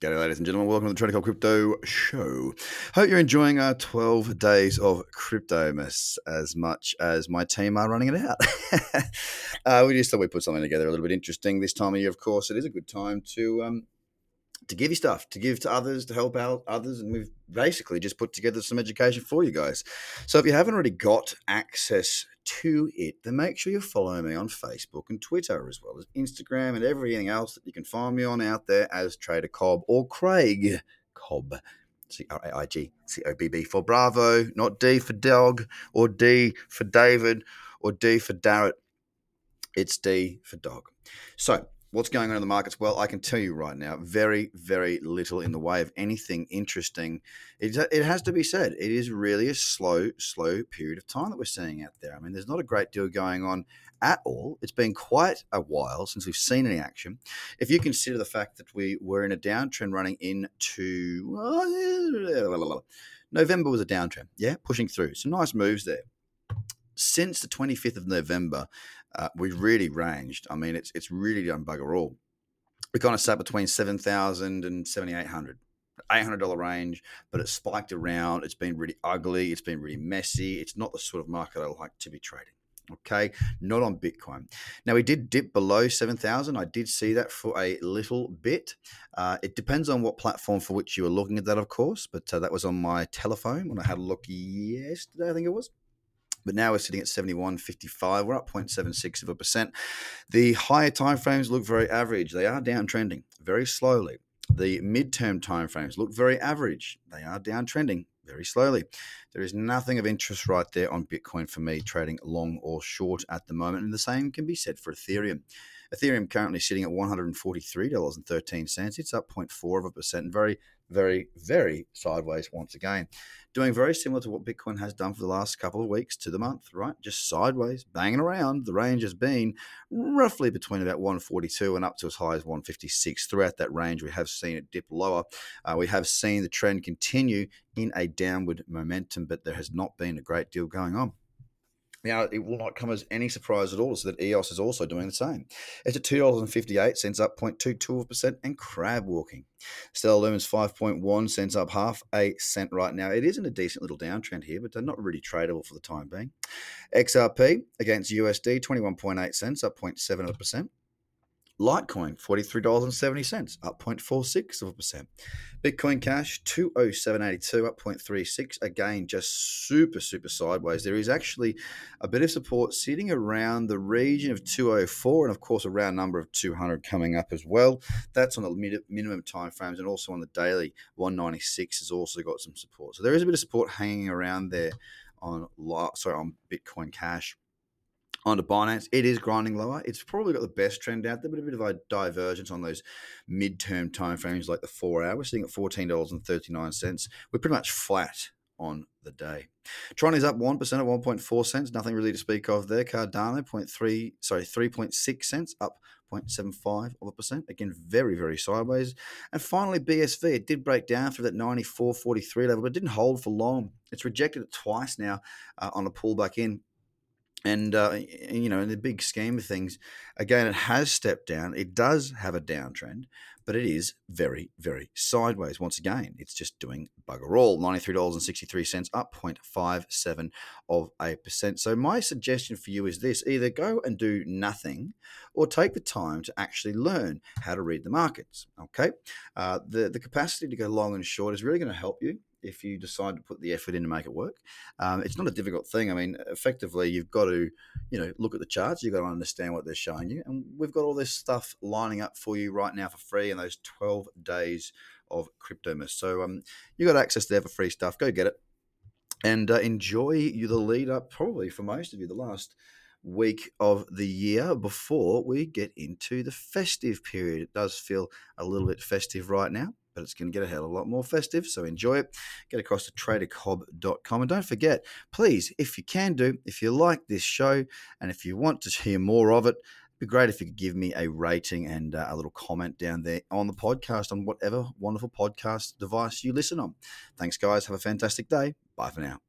G'day, ladies and gentlemen. Welcome to the Trader Cobb Crypto Show. Hope you're enjoying our 12 days of Cryptomas as much as my team are running it out. uh, we just thought we'd put something together a little bit interesting this time of year. Of course, it is a good time to um, to give you stuff, to give to others, to help out others, and we've basically just put together some education for you guys. So if you haven't already got access to it, then make sure you follow me on Facebook and Twitter, as well as Instagram and everything else that you can find me on out there as Trader Cobb or Craig Cobb. C R A I G C O B B for Bravo, not D for dog or D for David or D for Darrett. It's D for dog. So what's going on in the markets? Well, I can tell you right now, very, very little in the way of anything interesting. It, it has to be said, it is really a slow, slow period of time that we're seeing out there. I mean, there's not a great deal going on at all. It's been quite a while since we've seen any action. If you consider the fact that we were in a downtrend running into November was a downtrend, yeah, pushing through. Some nice moves there. Since the 25th of November, uh, we really ranged. I mean, it's it's really done bugger all. We kind of sat between 7,000 and 7,800. $800 range, but it spiked around. It's been really ugly. It's been really messy. It's not the sort of market I like to be trading. Okay, not on Bitcoin. Now we did dip below seven thousand. I did see that for a little bit. Uh, it depends on what platform for which you were looking at that, of course. But uh, that was on my telephone when I had a look yesterday. I think it was but now we're sitting at 71.55. We're up 0.76 of a percent. The higher timeframes look very average. They are downtrending very slowly. The midterm timeframes look very average. They are downtrending very slowly. There is nothing of interest right there on Bitcoin for me trading long or short at the moment, and the same can be said for Ethereum. Ethereum currently sitting at $143.13. It's up 0.4 of a percent, and very, very, very sideways once again. Doing very similar to what Bitcoin has done for the last couple of weeks to the month, right? Just sideways, banging around. The range has been roughly between about 142 and up to as high as 156. Throughout that range, we have seen it dip lower. Uh, we have seen the trend continue in a downward momentum, but there has not been a great deal going on. Now, it will not come as any surprise at all so that EOS is also doing the same. It's at $2.58, cents up 0.22%, and crab walking. Stellar Lumens 5.1 cents up half a cent right now. It is in a decent little downtrend here, but they're not really tradable for the time being. XRP against USD, 21.8 cents, up 0.7%. Litecoin, $43.70, up 0.46 of a percent. Bitcoin Cash, 207.82, up 0.36. Again, just super, super sideways. There is actually a bit of support sitting around the region of 204 and, of course, a round number of 200 coming up as well. That's on the minimum time frames and also on the daily. 196 has also got some support. So there is a bit of support hanging around there on, sorry, on Bitcoin Cash onto Binance. It is grinding lower. It's probably got the best trend out there, but a bit of a divergence on those midterm timeframes like the four hour. We're sitting at $14.39. We're pretty much flat on the day. Tron is up 1% at 1.4 cents. Nothing really to speak of there. Cardano, 0.3, sorry, 3.6 cents, up 0.75 of a percent. Again, very, very sideways. And finally, BSV, it did break down through that 94.43 level, but didn't hold for long. It's rejected it twice now uh, on a pullback in. And, uh, you know, in the big scheme of things, again, it has stepped down. It does have a downtrend, but it is very, very sideways. Once again, it's just doing bugger all. $93.63, up 0.57 of a percent. So my suggestion for you is this. Either go and do nothing or take the time to actually learn how to read the markets, okay? Uh, the, the capacity to go long and short is really going to help you if you decide to put the effort in to make it work. Um, it's not a difficult thing. I mean, effectively, you've got to, you know, look at the charts. You've got to understand what they're showing you, and we've got all this stuff lining up for you right now for free in those twelve days of Cryptomas. So um, you got access there for free stuff. Go get it and uh, enjoy you the lead up. Probably for most of you, the last week of the year before we get into the festive period. It does feel a little bit festive right now but it's going to get a hell of a lot more festive. So enjoy it. Get across to tradercobb.com. And don't forget, please, if you can do, if you like this show and if you want to hear more of it, it'd be great if you could give me a rating and uh, a little comment down there on the podcast on whatever wonderful podcast device you listen on. Thanks, guys. Have a fantastic day. Bye for now.